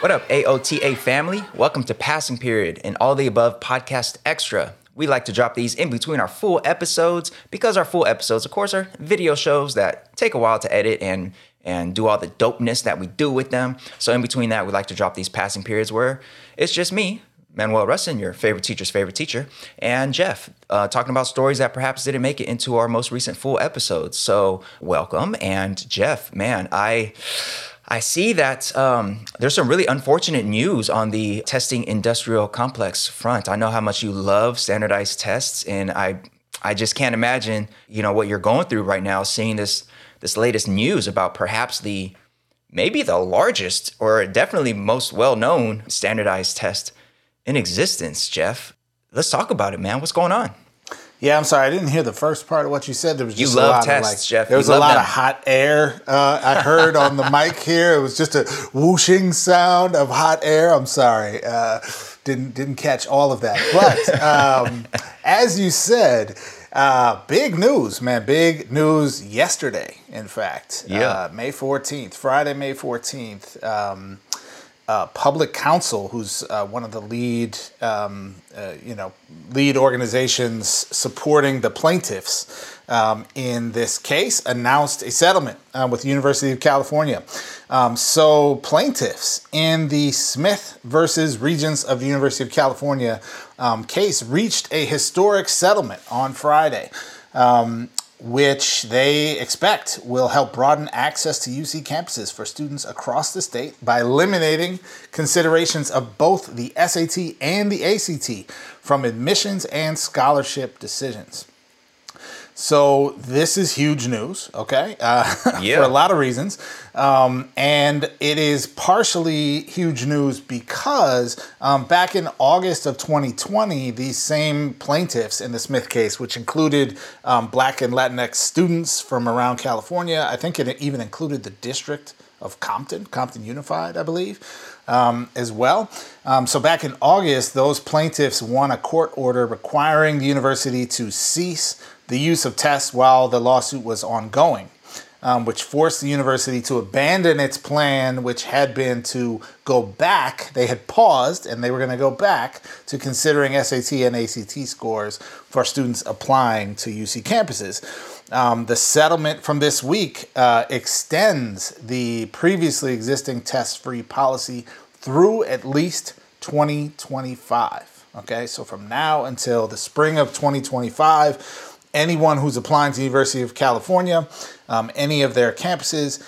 What up, AOTA family? Welcome to Passing Period and All the Above Podcast Extra. We like to drop these in between our full episodes because our full episodes, of course, are video shows that take a while to edit and and do all the dopeness that we do with them. So in between that, we like to drop these passing periods where it's just me, Manuel Rustin, your favorite teacher's favorite teacher, and Jeff, uh, talking about stories that perhaps didn't make it into our most recent full episodes. So welcome, and Jeff, man, I. I see that um, there's some really unfortunate news on the testing industrial complex front. I know how much you love standardized tests, and I I just can't imagine you know what you're going through right now, seeing this this latest news about perhaps the maybe the largest or definitely most well known standardized test in existence. Jeff, let's talk about it, man. What's going on? Yeah, I'm sorry. I didn't hear the first part of what you said. There was just you a lot tests, of like, Jeff. There was You a lot them. of hot air. Uh, I heard on the mic here. It was just a whooshing sound of hot air. I'm sorry. Uh, didn't didn't catch all of that. But um, as you said, uh, big news, man. Big news yesterday. In fact, Yeah. uh, May 14th, Friday, May 14th. Um, uh, public counsel, who's uh, one of the lead, um, uh, you know, lead organizations supporting the plaintiffs um, in this case, announced a settlement uh, with the University of California. Um, so plaintiffs in the Smith versus Regents of the University of California um, case reached a historic settlement on Friday. Um, which they expect will help broaden access to UC campuses for students across the state by eliminating considerations of both the SAT and the ACT from admissions and scholarship decisions. So this is huge news, okay, uh, Yeah. for a lot of reasons, um, and it is partially huge news because um, back in August of 2020, these same plaintiffs in the Smith case, which included um, Black and Latinx students from around California, I think it even included the District of Compton, Compton Unified, I believe, um, as well. Um, so back in August, those plaintiffs won a court order requiring the university to cease the use of tests while the lawsuit was ongoing, um, which forced the university to abandon its plan, which had been to go back. They had paused and they were going to go back to considering SAT and ACT scores for students applying to UC campuses. Um, the settlement from this week uh, extends the previously existing test free policy through at least 2025. Okay, so from now until the spring of 2025, anyone who's applying to the University of California, um, any of their campuses,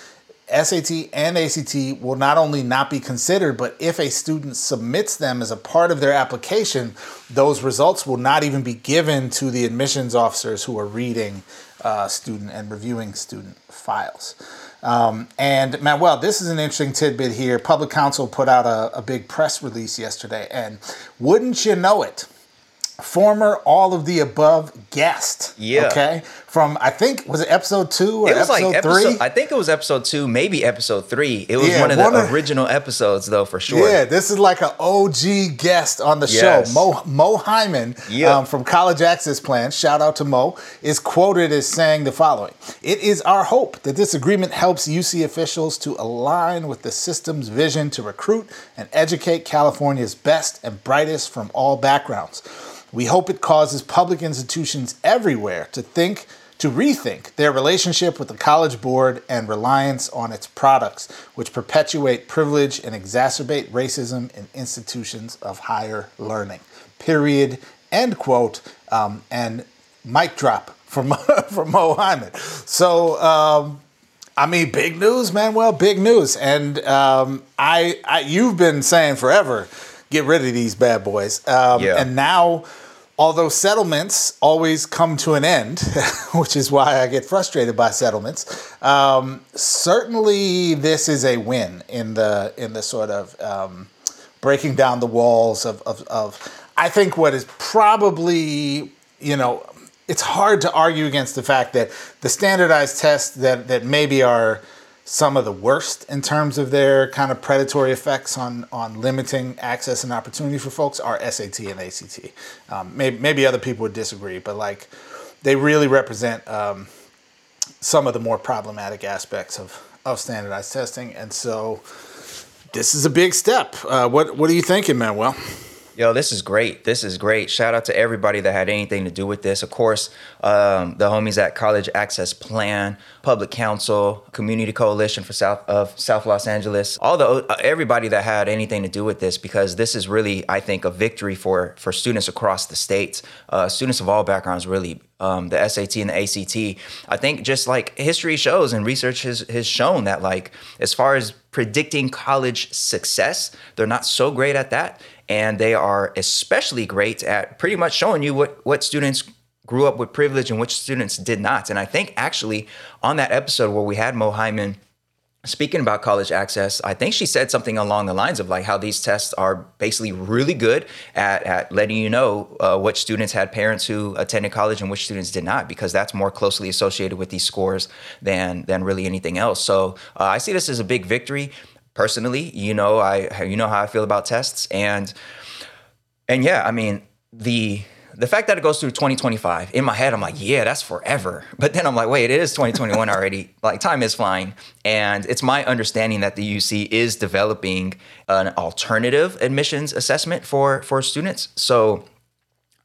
SAT and ACT will not only not be considered, but if a student submits them as a part of their application, those results will not even be given to the admissions officers who are reading uh, student and reviewing student files. Um, and Manuel, this is an interesting tidbit here. Public Counsel put out a, a big press release yesterday, and wouldn't you know it? Former all of the above guest. Yeah. Okay. From I think was it episode two or It was episode, like episode. three? I think it was episode two, maybe episode three. It was Yeah, one of the of- original episodes, though, for sure. Yeah, this is like an OG guest on the Yes. show. Mo Mo Hyman Yeah. um, from College Access Plan, shout out to Mo, is quoted as saying the following It is our hope that this agreement helps UC officials to align with the system's vision to recruit and educate California's best and brightest from all backgrounds. We hope it causes public institutions everywhere to think to rethink their relationship with the College Board and reliance on its products, which perpetuate privilege and exacerbate racism in institutions of higher learning. Period. End quote. Um, and mic drop from from Mo Hyman. So. Um, I mean, big news, Manuel. Big news, and um, I, I, you've been saying forever, get rid of these bad boys. Um, Yeah. And now, although settlements always come to an end, which is why I get frustrated by settlements. Um, certainly, this is a win in the in the sort of um, breaking down the walls of, of, of I think what is probably you know it's hard to argue against the fact that the standardized tests that that maybe are some of the worst in terms of their kind of predatory effects on on limiting access and opportunity for folks are SAT and ACT. Um, maybe maybe other people would disagree, but like they really represent um, some of the more problematic aspects of of standardized testing, and so this is a big step. Uh, what what are you thinking, Manuel? Yo, this is great. This is great. Shout out to everybody that had anything to do with this. Of course, um, the homies at College Access Plan, Public Counsel, Community Coalition for South of South Los Angeles, all the uh, everybody that had anything to do with this, because this is really, I think, a victory for for students across the state, uh, students of all backgrounds, really. Um, the SAT and the ACT. I think just like history shows and research has, has shown that like as far as predicting college success, they're not so great at that and they are especially great at pretty much showing you what what students grew up with privilege and which students did not. And I think actually on that episode where we had Mo Hyman speaking about college access, I think she said something along the lines of like how these tests are basically really good at, at letting you know uh, which students had parents who attended college and which students did not, because that's more closely associated with these scores than than really anything else. So uh, I see this as a big victory personally. You know, I you know how I feel about tests, and and yeah, I mean the the fact that it goes through 2025 in my head i'm like yeah that's forever. But then i'm like wait it is 2021 already. Like time is flying. And it's my understanding that the uc is developing an alternative admissions assessment for for students. So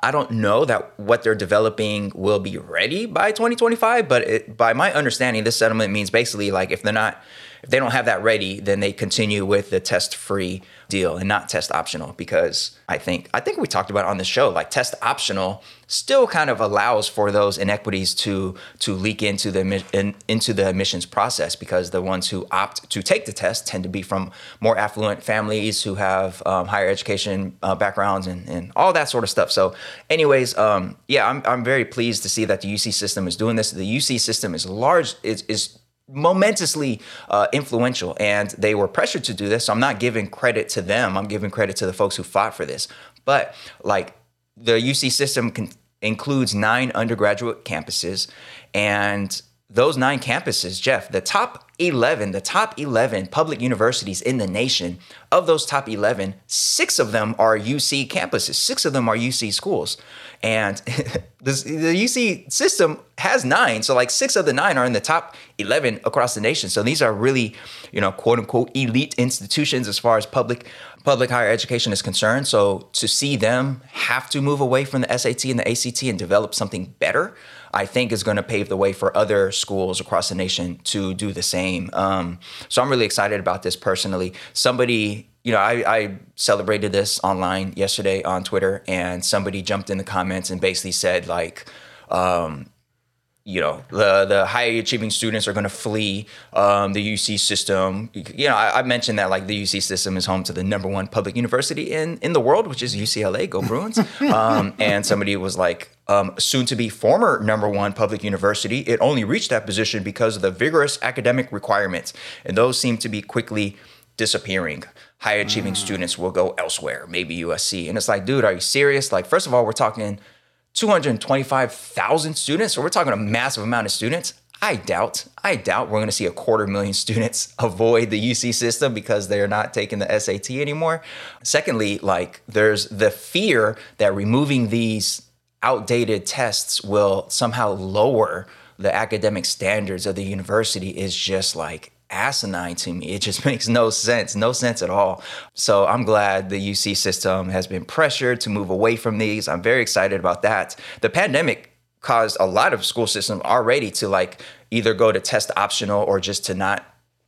I don't know that what they're developing will be ready by 2025, but it, by my understanding, this settlement means basically like if they're not if they don't have that ready, then they continue with the test free deal and not test optional because I think I think we talked about on the show like test optional still kind of allows for those inequities to to leak into the in, into the admissions process because the ones who opt to take the test tend to be from more affluent families who have um, higher education uh, backgrounds and, and all that sort of stuff. So, anyways, um, yeah, I'm I'm very pleased to see that the UC system is doing this. The UC system is large is is momentously uh, influential and they were pressured to do this. So i'm not giving credit to them. I'm giving credit to the folks who fought for this. But like the uc system can, includes nine undergraduate campuses and those nine campuses jeff the top 11, the top 11 public universities in the nation, of those top 11, six of them are UC campuses, six of them are UC schools. And the UC system has nine. So, like, six of the nine are in the top 11 across the nation. So, these are really, you know, quote unquote, elite institutions as far as public public higher education is concerned. So, to see them have to move away from the SAT and the ACT and develop something better, I think is going to pave the way for other schools across the nation to do the same. Um, so I'm really excited about this personally. Somebody, you know, I, I celebrated this online yesterday on Twitter, and somebody jumped in the comments and basically said like, um, you know the the high achieving students are going to flee um, the UC system. You know, I, I, mentioned that like the UC system is home to the number one public university in in the world, which is UCLA. Go Bruins! um, and somebody was like, um, soon to be former number one public university. It only reached that position because of the vigorous academic requirements, and those seem to be quickly disappearing. High achieving mm. students will go elsewhere, maybe USC. And it's like, dude, are you serious? Like, first of all, we're talking 225,000 students. So we're talking a massive amount of students. I doubt, I doubt we're going to see a quarter million students avoid the UC system because they're not taking the SAT anymore. Secondly, like there's the fear that removing these outdated tests will somehow lower the academic standards of the university is just like asinine to me. It just makes no sense, no sense at all. So I'm glad the UC system has been pressured to move away from these. I'm very excited about that. The pandemic caused a lot of school systems already to like either go to test optional or just to not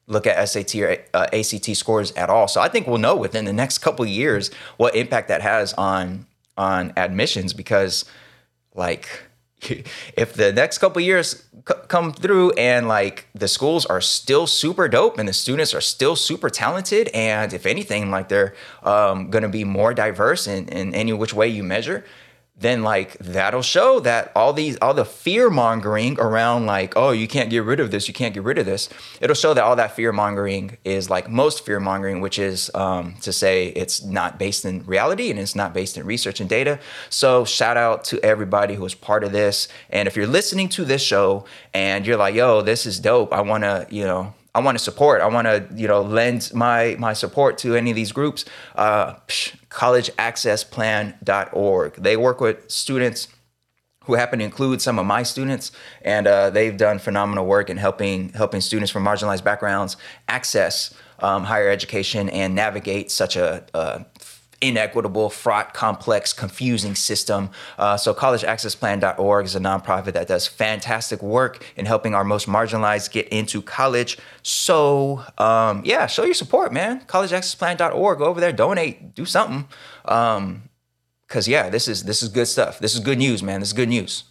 look at SAT or uh, ACT scores at all. So I think we'll know within the next couple years what impact that has on on admissions because like if the next couple years c- come through and like the schools are still super dope and the students are still super talented and if anything like they're um, going to be more diverse in, in any which way you measure then like that'll show that all these all the fear mongering around like oh you can't get rid of this you can't get rid of this it'll show that all that fear mongering is like most fear mongering which is um, to say it's not based in reality and it's not based in research and data so shout out to everybody who was part of this and if you're listening to this show and you're like yo this is dope i want to you know I want to support. I want to, you know, lend my my support to any of these groups. Uh, collegeaccessplan.org. They work with students who happen to include some of my students, and uh, they've done phenomenal work in helping helping students from marginalized backgrounds access um, higher education and navigate such a, a inequitable, fraught, complex, confusing system. Uh, so collegeaccessplan.org is a nonprofit that does fantastic work in helping our most marginalized get into college. So um, yeah, show your support, man. Collegeaccessplan.org. Go over there, donate, do something. Um, Cause yeah, this is this is good stuff. This is good news, man. This is good news.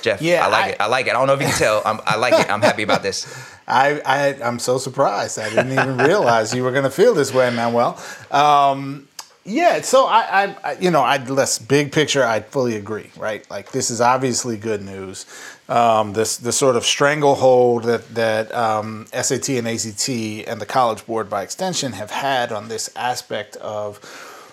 Jeff, yeah, I like I, it. I like it. I don't know if you can tell. I'm, I like it. I'm happy about this. I, I I'm so surprised. I didn't even realize you were going to feel this way, Manuel. Um, yeah, so I, I, you know, I less big picture. I fully agree. Right, like this is obviously good news. Um, this the sort of stranglehold that that um, SAT and ACT and the College Board, by extension, have had on this aspect of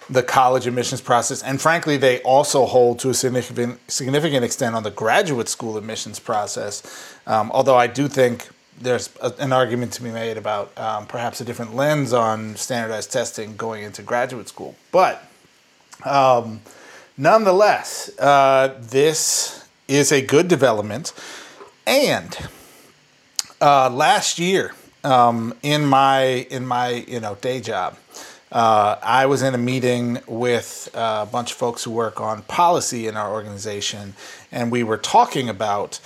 the college admissions process, and frankly, they also hold to a significant significant extent on the graduate school admissions process. Um, although I do think there's a, an argument to be made about um, perhaps a different lens on standardized testing going into graduate school. But um, nonetheless, uh, this is a good development. And uh, last year, um, in my in my you know day job, uh, I was in a meeting with a bunch of folks who work on policy in our organization, and we were talking about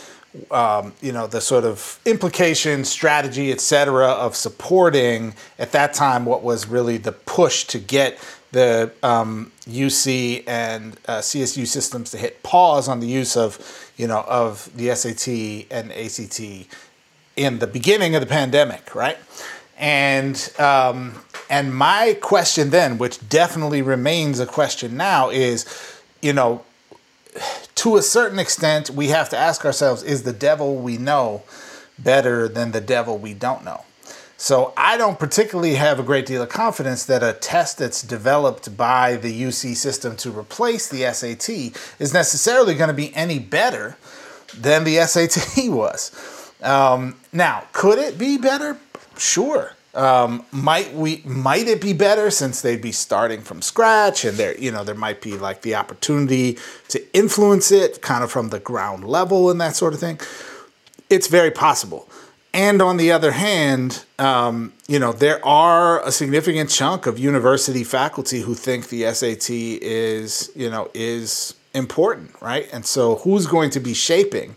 um, you know the sort of implication, strategy, et cetera, of supporting at that time what was really the push to get the um, UC and uh, CSU systems to hit pause on the use of you know of the SAT and ACT in the beginning of the pandemic, right? And um, and my question then, which definitely remains a question now, is, you know, to a certain extent, we have to ask ourselves is the devil we know better than the devil we don't know? So I don't particularly have a great deal of confidence that a test that's developed by the UC system to replace the SAT is necessarily going to be any better than the SAT was. Um, now, could it be better? Sure. Um, might we might it be better since they'd be starting from scratch and there you know there might be like the opportunity to influence it kind of from the ground level and that sort of thing. It's very possible. And on the other hand, um, you know there are a significant chunk of university faculty who think the SAT is you know is important, right? And so who's going to be shaping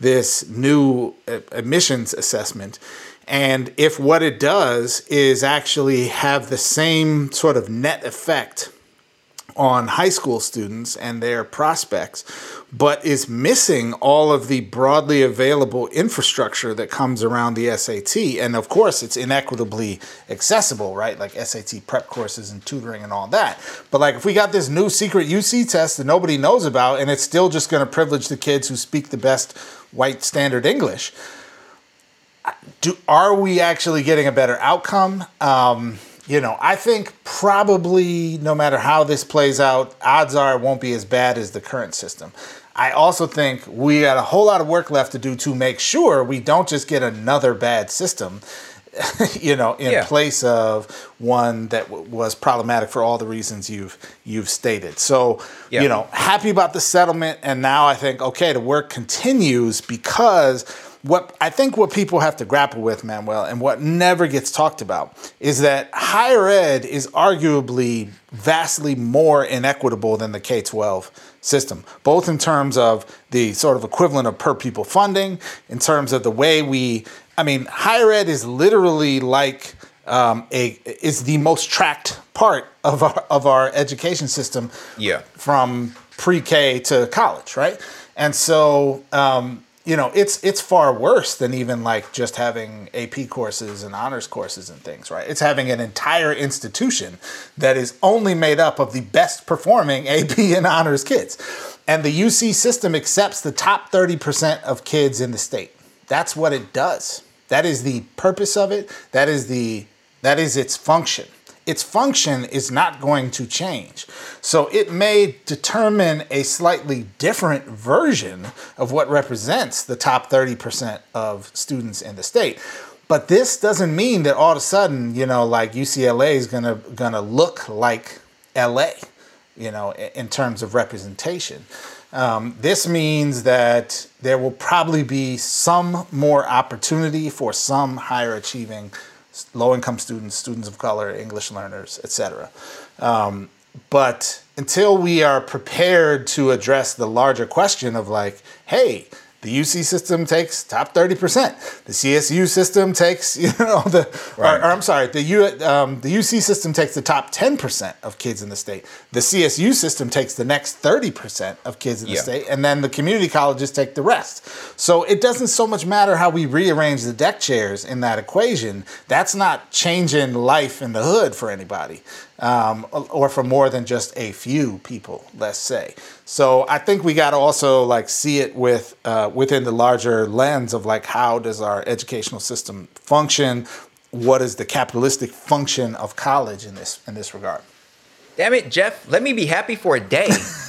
this new uh, admissions assessment? And if what it does is actually have the same sort of net effect on high school students and their prospects, but is missing all of the broadly available infrastructure that comes around the SAT. And of course, it's inequitably accessible, right? Like SAT prep courses and tutoring and all that. But like if we got this new secret UC test that nobody knows about and it's still just going to privilege the kids who speak the best white standard English, do are we actually getting a better outcome? Um, you know, I think probably no matter how this plays out, odds are it won't be as bad as the current system. I also think we got a whole lot of work left to do to make sure we don't just get another bad system, you know, in yeah. place of one that w- was problematic for all the reasons you've you've stated. So, yeah. you know, happy about the settlement, and now I think okay, the work continues because what I think what people have to grapple with, Manuel, and what never gets talked about is that higher ed is arguably vastly more inequitable than the K 12 system, both in terms of the sort of equivalent of per pupil funding, in terms of the way we, I mean, higher ed is literally like um, a is the most tracked part of our of our education system. Yeah. From pre K to college, right? And so um, you know it's it's far worse than even like just having AP courses and honors courses and things, right? It's having an entire institution that is only made up of the best performing AP and honors kids. And the UC system accepts the top 30% of kids in the state. That's what it does. That is the purpose of it. That is the that is its function its function is not going to change. So it may determine a slightly different version of what represents the top 30% of students in the state. But this doesn't mean that all of a sudden, you know, like UCLA is gonna gonna look like LA, you know, in terms of representation. Um, this means that there will probably be some more opportunity for some higher achieving low income students, students of color, English learners, etc. Um, but until we are prepared to address the larger question of like, hey, the UC system takes top 30%. The CSU system takes, you know, the, right. or, or, I'm sorry, the, U, um, the UC system takes the top 10% of kids in the state. The CSU system takes the next 30% of kids in the yeah. state. And then the community colleges take the rest. So it doesn't so much matter how we rearrange the deck chairs in that equation. That's not changing life in the hood for anybody um, or for more than just a few people, let's say. So I think we got to also like see it with uh, within the larger lens of like how does our educational system function? What is the capitalistic function of college in this in this regard? Damn it, Jeff! Let me be happy for a day.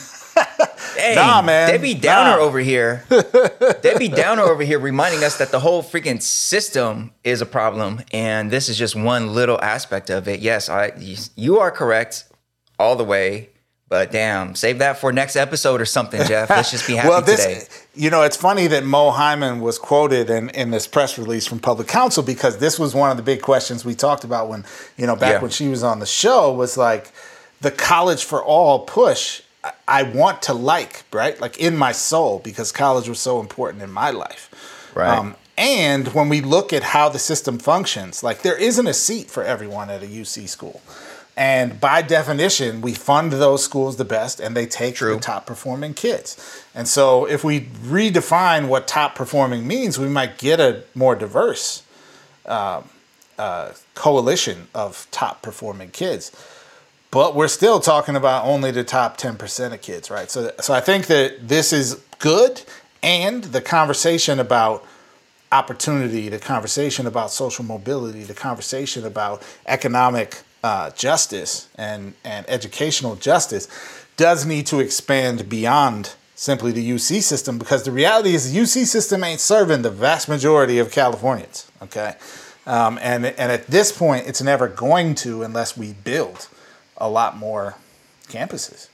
Dang, nah, man. Debbie Downer nah. over here. Debbie Downer over here reminding us that the whole freaking system is a problem, and this is just one little aspect of it. Yes, I you are correct all the way. But damn, save that for next episode or something, Jeff. Let's just be happy well, this, today. You know, it's funny that Mo Hyman was quoted in, in this press release from Public Counsel because this was one of the big questions we talked about when, you know, back yeah. when she was on the show was like the college for all push I want to like, right? Like in my soul, because college was so important in my life. Right. Um, and when we look at how the system functions, like there isn't a seat for everyone at a UC school. And by definition, we fund those schools the best and they take True. the top performing kids. And so if we redefine what top performing means, we might get a more diverse uh, uh, coalition of top performing kids but we're still talking about only the top 10% of kids, right? So, so I think that this is good, and the conversation about opportunity, the conversation about social mobility, the conversation about economic uh, justice and, and educational justice does need to expand beyond simply the UC system because the reality is the UC system ain't serving the vast majority of Californians, okay? Um, and, and at this point, it's never going to unless we build a lot more campuses.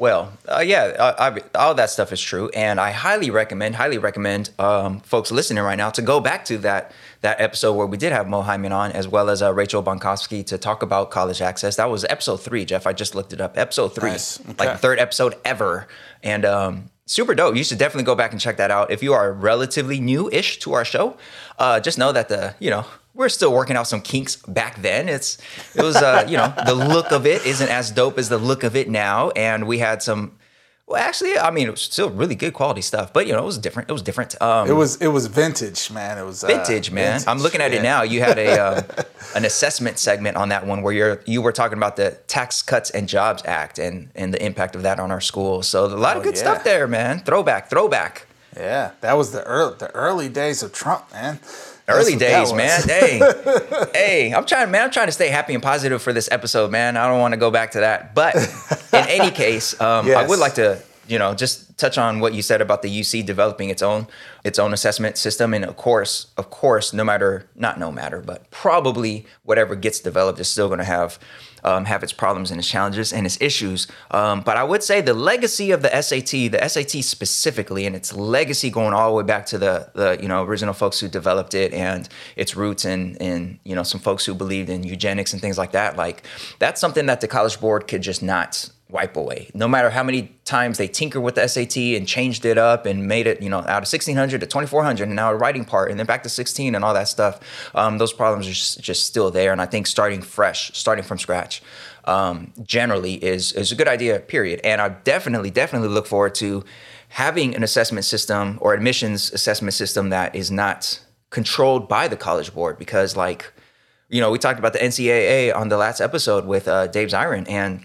Well, uh, yeah, I, I, all that stuff is true, and I highly recommend, highly recommend um, folks listening right now to go back to that that episode where we did have Mo Hyman on, as well as uh, Rachel Bonkowski to talk about college access. That was episode three, Jeff. I just looked it up. Episode three, nice. okay. like third episode ever, and um, super dope. You should definitely go back and check that out. If you are relatively new-ish to our show, uh, just know that the you know we're still working out some kinks back then. It's it was uh, you know the look of it isn't as dope as the look of it now, and we had some. Well, actually, I mean, it was still really good quality stuff, but you know, it was different. It was different. Um, it was it was vintage, man. It was uh, vintage, man. Vintage. I'm looking at yeah. it now. You had a uh, an assessment segment on that one where you're you were talking about the Tax Cuts and Jobs Act and and the impact of that on our schools. So a lot of oh, good yeah. stuff there, man. Throwback, throwback. Yeah, that was the early the early days of Trump, man. Early days, man. Hey, hey, I'm trying, man. I'm trying to stay happy and positive for this episode, man. I don't want to go back to that. But in any case, um, yes. I would like to, you know, just touch on what you said about the UC developing its own its own assessment system, and of course, of course, no matter not no matter, but probably whatever gets developed is still going to have um, have its problems and its challenges and its issues. Um, but I would say the legacy of the SAT, the SAT specifically, and its legacy going all the way back to the the you know original folks who developed it and its roots in in you know some folks who believed in eugenics and things like that. Like that's something that the College Board could just not wipe away. No matter how many times they tinker with the SAT and changed it up and made it, you know, out of 1600 to 2400 and now a writing part and then back to 16 and all that stuff, um, those problems are just, just, still there. And I think starting fresh, starting from scratch, um, generally is is a good idea. Period. And I definitely, definitely look forward to having an assessment system or admissions assessment system that is not controlled by the College Board because, like, you know, we talked about the NCAA on the last episode with uh, Dave Zirin and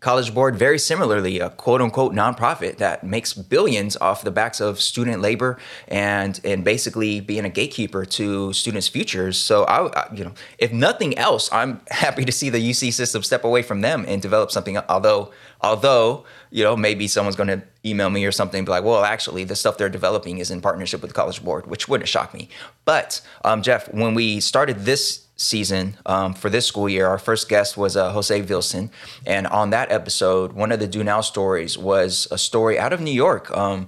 College Board, very similarly, a quote unquote nonprofit that makes billions off the backs of student labor and and basically being a gatekeeper to students' futures. So I, I, you know, if nothing else, I'm happy to see the UC system step away from them and develop something. Although Although, you know, maybe someone's going to email me or something, be like, well, actually, the stuff they're developing is in partnership with the College Board, which wouldn't shock me. But, um, Jeff, when we started this season um, for this school year, our first guest was uh, Jose Vilson. And on that episode, one of the Do Now stories was a story out of New York. Um,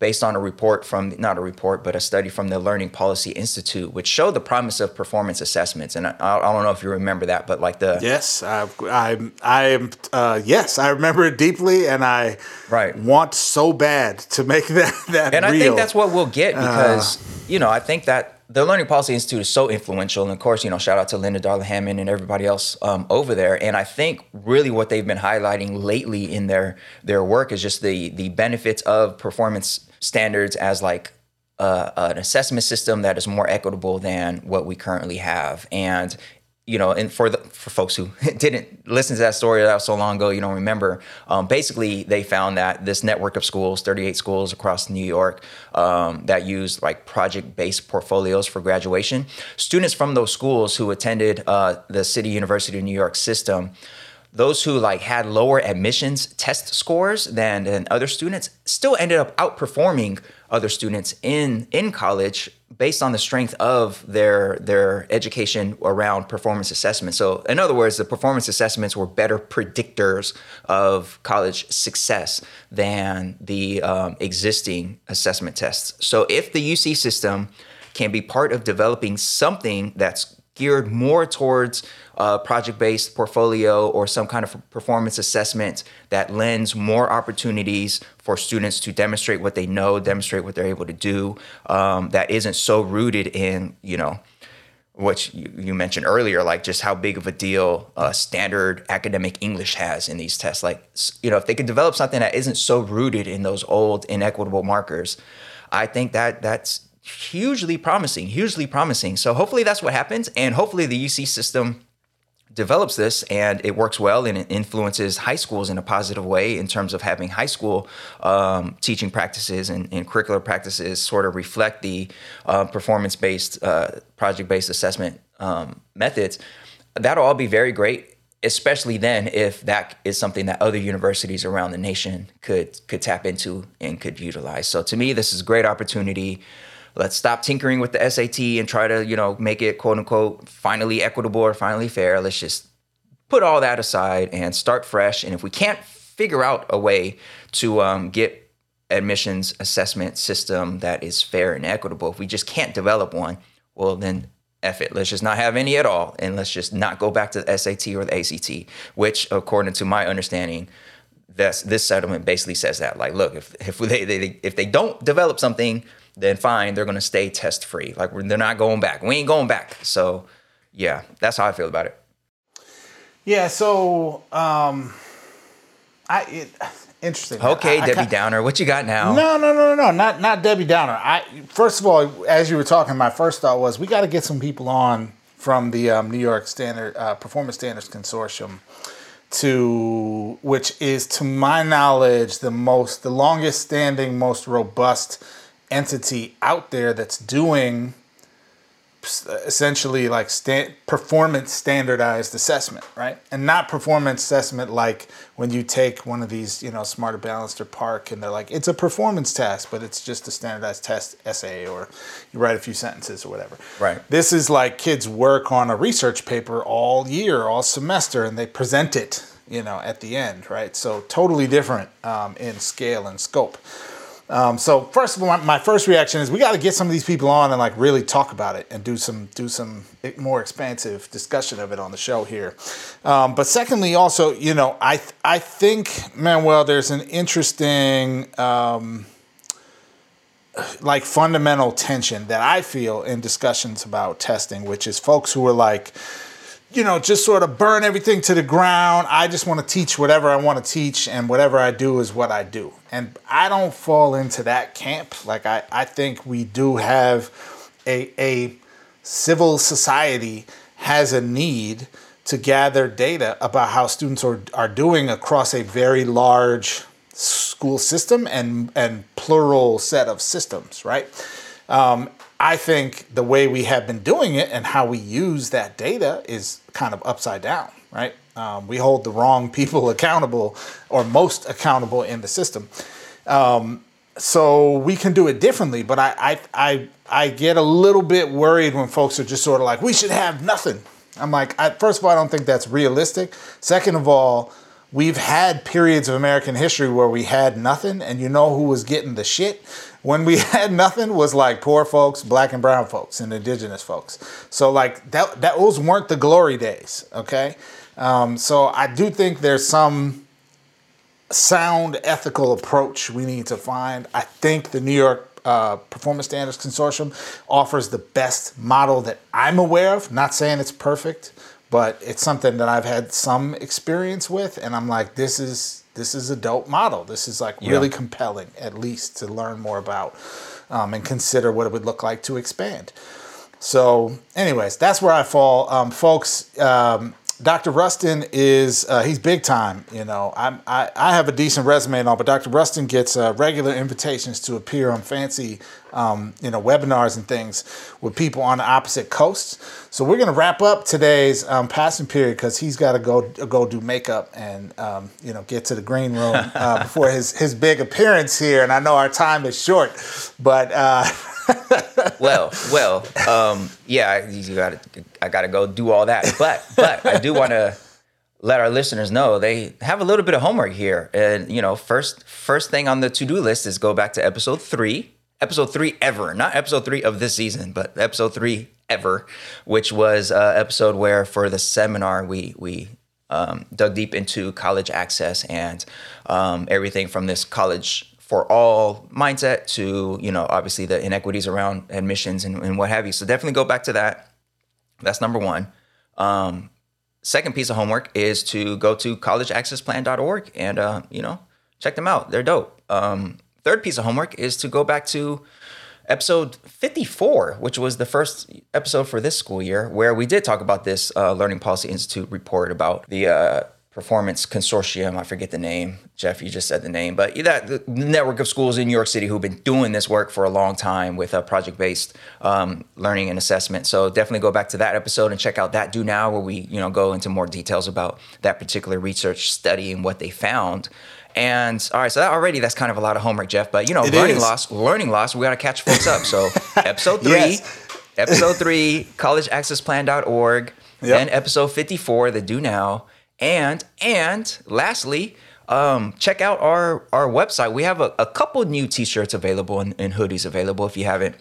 based on a report from not a report but a study from the learning policy institute which showed the promise of performance assessments and i, I don't know if you remember that but like the yes i i i am uh, yes i remember it deeply and i right want so bad to make that that and real. i think that's what we'll get because uh, you know i think that the Learning Policy Institute is so influential, and of course, you know, shout out to Linda Darling Hammond and everybody else um, over there. And I think really what they've been highlighting lately in their their work is just the the benefits of performance standards as like an assessment system that is more equitable than what we currently have. And you know, and for the for folks who didn't listen to that story that was so long ago, you don't remember. Um, basically, they found that this network of schools, 38 schools across New York, um, that used like project-based portfolios for graduation. Students from those schools who attended uh, the City University of New York system those who like had lower admissions test scores than, than other students still ended up outperforming other students in in college based on the strength of their their education around performance assessment. So in other words, the performance assessments were better predictors of college success than the um, existing assessment tests. So if the UC system can be part of developing something that's geared more towards a project-based portfolio or some kind of performance assessment that lends more opportunities for students to demonstrate what they know, demonstrate what they're able to do. Um, that isn't so rooted in you know what you, mentioned earlier, like just how big of a deal uh, standard academic English has in these tests. Like, you know, if they could develop something that isn't so rooted in those old inequitable markers, I think that that's hugely promising, hugely promising. So hopefully that's what happens, and hopefully the UC system develops this and it works well and it influences high schools in a positive way in terms of having high school um, teaching practices and, and, curricular practices sort of reflect the uh, performance-based uh, project-based assessment um, methods. That'll all be very great especially then if that is something that other universities around the nation could could tap into and could utilize. So to me this is a great opportunity let's stop tinkering with the SAT and try to, you know, make it quote unquote finally equitable or finally fair. Let's just put all that aside and start fresh. And if we can't figure out a way to um, get admissions assessment system that is fair and equitable, if we just can't develop one, well then F it. Let's just not have any at all, and let's just not go back to the SAT or the ACT, which, according to my understanding, this this settlement basically says that. Like, look, if if they, they if they don't develop something then fine, they're going to stay test free. Like they're not going back. We ain't going back. So, yeah, that's how I feel about it. Yeah. So, um, I it, interesting. Okay, I, Debbie I, Downer, what you got now? No, no, no, no, no, not not Debbie Downer. I first of all, as you were talking, my first thought was we got to get some people on from the um, New York Standard uh, Performance Standards Consortium to which is to my knowledge the most the longest standing most robust entity out there that's doing essentially like performance standardized assessment, right? And not performance assessment like when you take one of these, you know, Smarter Balanced or PARCC and they're like, it's a performance test, but it's just a standardized test essay or you write a few sentences or whatever. Right. This is like kids work on a research paper all year, all semester, and they present it, you know, at the end, right? So totally different um, in scale and scope. Um, so first of all, my, my first reaction is we got to get some of these people on and like really talk about it and do some do some more expansive discussion of it on the show here. Um, but secondly, also, you know, I th- I think Manuel, there's an interesting. Um, like fundamental tension that I feel in discussions about testing, which is folks who are like, you know, just sort of burn everything to the ground. I just want to teach whatever I want to teach, and whatever I do is what I do. And I don't fall into that camp. Like, I, I think we do have a, a civil society has a need to gather data about how students are, are doing across a very large school system and, and plural set of systems, right? Um, I think the way we have been doing it and how we use that data is kind of upside down. right? Um, we hold the wrong people accountable or most accountable in the system. Um, so we can do it differently, but I, I, I, I get a little bit worried when folks are just sort of like, we should have nothing. I'm like, I, first of all, I don't think that's realistic. Second of all, we've had periods of American history where we had nothing, and you know who was getting the shit when we had nothing was like poor folks, black and brown folks, and indigenous folks. So like that, that those weren't the glory days. Okay, um, so I do think there's some sound ethical approach we need to find. I think the New York uh, Performance Standards Consortium offers the best model that I'm aware of. Not saying it's perfect, but it's something that I've had some experience with, and I'm like, this is this is a dope model. This is like really yeah. compelling, at least to learn more about um, and consider what it would look like to expand. So, anyways, that's where I fall, um, folks. Um, Dr. Rustin is uh, he's big time. You know, I'm, I I have a decent resume and all, but Dr. Rustin gets uh, regular invitations to appear on fancy, um, you know, webinars and things with people on the opposite coasts. So we're gonna wrap up today's um, passing period because he's got to go go do makeup and um, you know get to the green room uh, before his his big appearance here. And I know our time is short, but. Uh, well, well, um, yeah, you got I got to go do all that. But, but I do want to let our listeners know they have a little bit of homework here. And you know, first, first thing on the to do list is go back to episode three, episode three ever, not episode three of this season, but episode three ever, which was uh, episode where for the seminar we we um, dug deep into college access and um, everything from this college for all mindset to you know obviously the inequities around admissions and, and what have you. So definitely go back to that. That's number one. Um, second piece of homework is to go to collegeaccessplan.org and uh, you know check them out. They're dope. Um, third piece of homework is to go back to episode 54 which was the first episode for this school year where we did talk about this uh, learning policy institute report about the uh, performance consortium. I forget the name. Jeff, you just said the name, but that network of schools in New York City who've been doing this work for a long time with a project-based um, learning and assessment. So definitely go back to that episode and check out that do now, where we you know go into more details about that particular research study and what they found. And all right, so that already that's kind of a lot of homework, Jeff. But you know, it learning is. loss, learning loss, we got to catch folks up. So episode three, yes. episode three, collegeaccessplan.org, yep. and episode fifty-four, the do now and and lastly, um, check out our our website. We have a, a couple new T-shirts available and, and hoodies available. If you haven't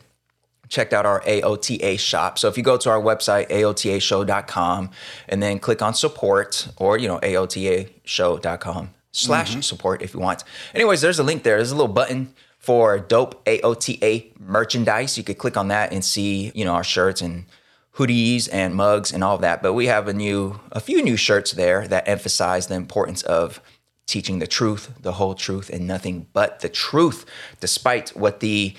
checked out our AOTA shop. So if you go to our website, aotashow.com, and then click on support or, you know, aotashow.com slash mm-hmm. support if you want. Anyways, there's a link there. There's a little button for dope AOTA merchandise. You could click on that and see, you know, our shirts and hoodies and mugs and all of that. But we have a new, a few new shirts there that emphasize the importance of teaching the truth, the whole truth, and nothing but the truth, despite what the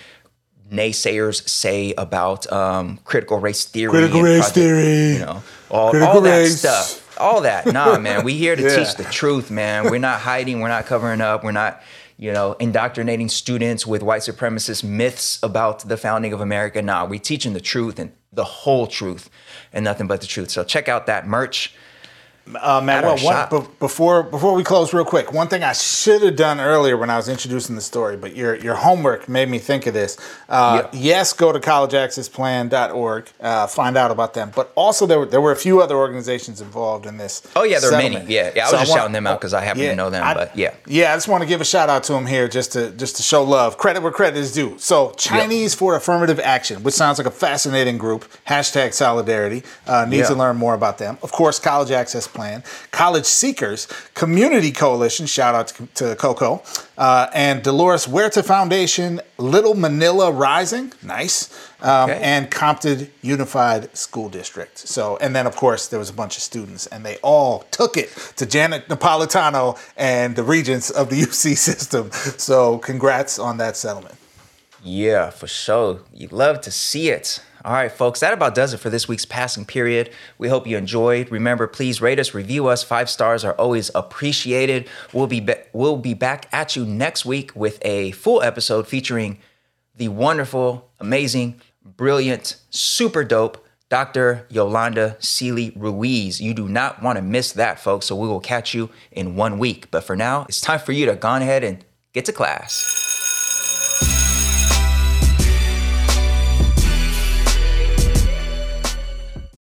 naysayers say about um, critical race theory. Critical race project, theory. You know, all, all that stuff. All that. Nah, man, we here to yeah. teach the truth, man. We're not hiding. We're not covering up. We're not, you know, indoctrinating students with white supremacist myths about the founding of America. Nah, we teaching the truth and the whole truth and nothing but the truth. So check out that merch. Uh, one, before before we close, real quick, one thing I should have done earlier when I was introducing the story, but your your homework made me think of this. Uh, yep. Yes, go to collegeaccessplan.org, uh, find out about them. But also, there were there were a few other organizations involved in this. Oh yeah, there settlement. are many. Yeah, yeah. I was so just I want, shouting them out because I happen yeah, to know them. I, but yeah, yeah. I just want to give a shout out to them here, just to just to show love, credit where credit is due. So Chinese yep. for Affirmative Action, which sounds like a fascinating group. Hashtag Solidarity. Uh, need yep. to learn more about them. Of course, College Access Plan. College Seekers, Community Coalition, shout out to, to Coco, uh, and Dolores Huerta Foundation, Little Manila Rising, nice, um, okay. and Compton Unified School District. So, and then of course there was a bunch of students, and they all took it to Janet Napolitano and the regents of the UC system. So, congrats on that settlement. Yeah, for sure. You love to see it. All right, folks, that about does it for this week's passing period. We hope you enjoyed. Remember, please rate us, review us. Five stars are always appreciated. We'll be, be- we'll be back at you next week with a full episode featuring the wonderful, amazing, brilliant, super dope Dr. Yolanda Sealey Ruiz. You do not want to miss that, folks. So we will catch you in one week. But for now, it's time for you to go ahead and get to class.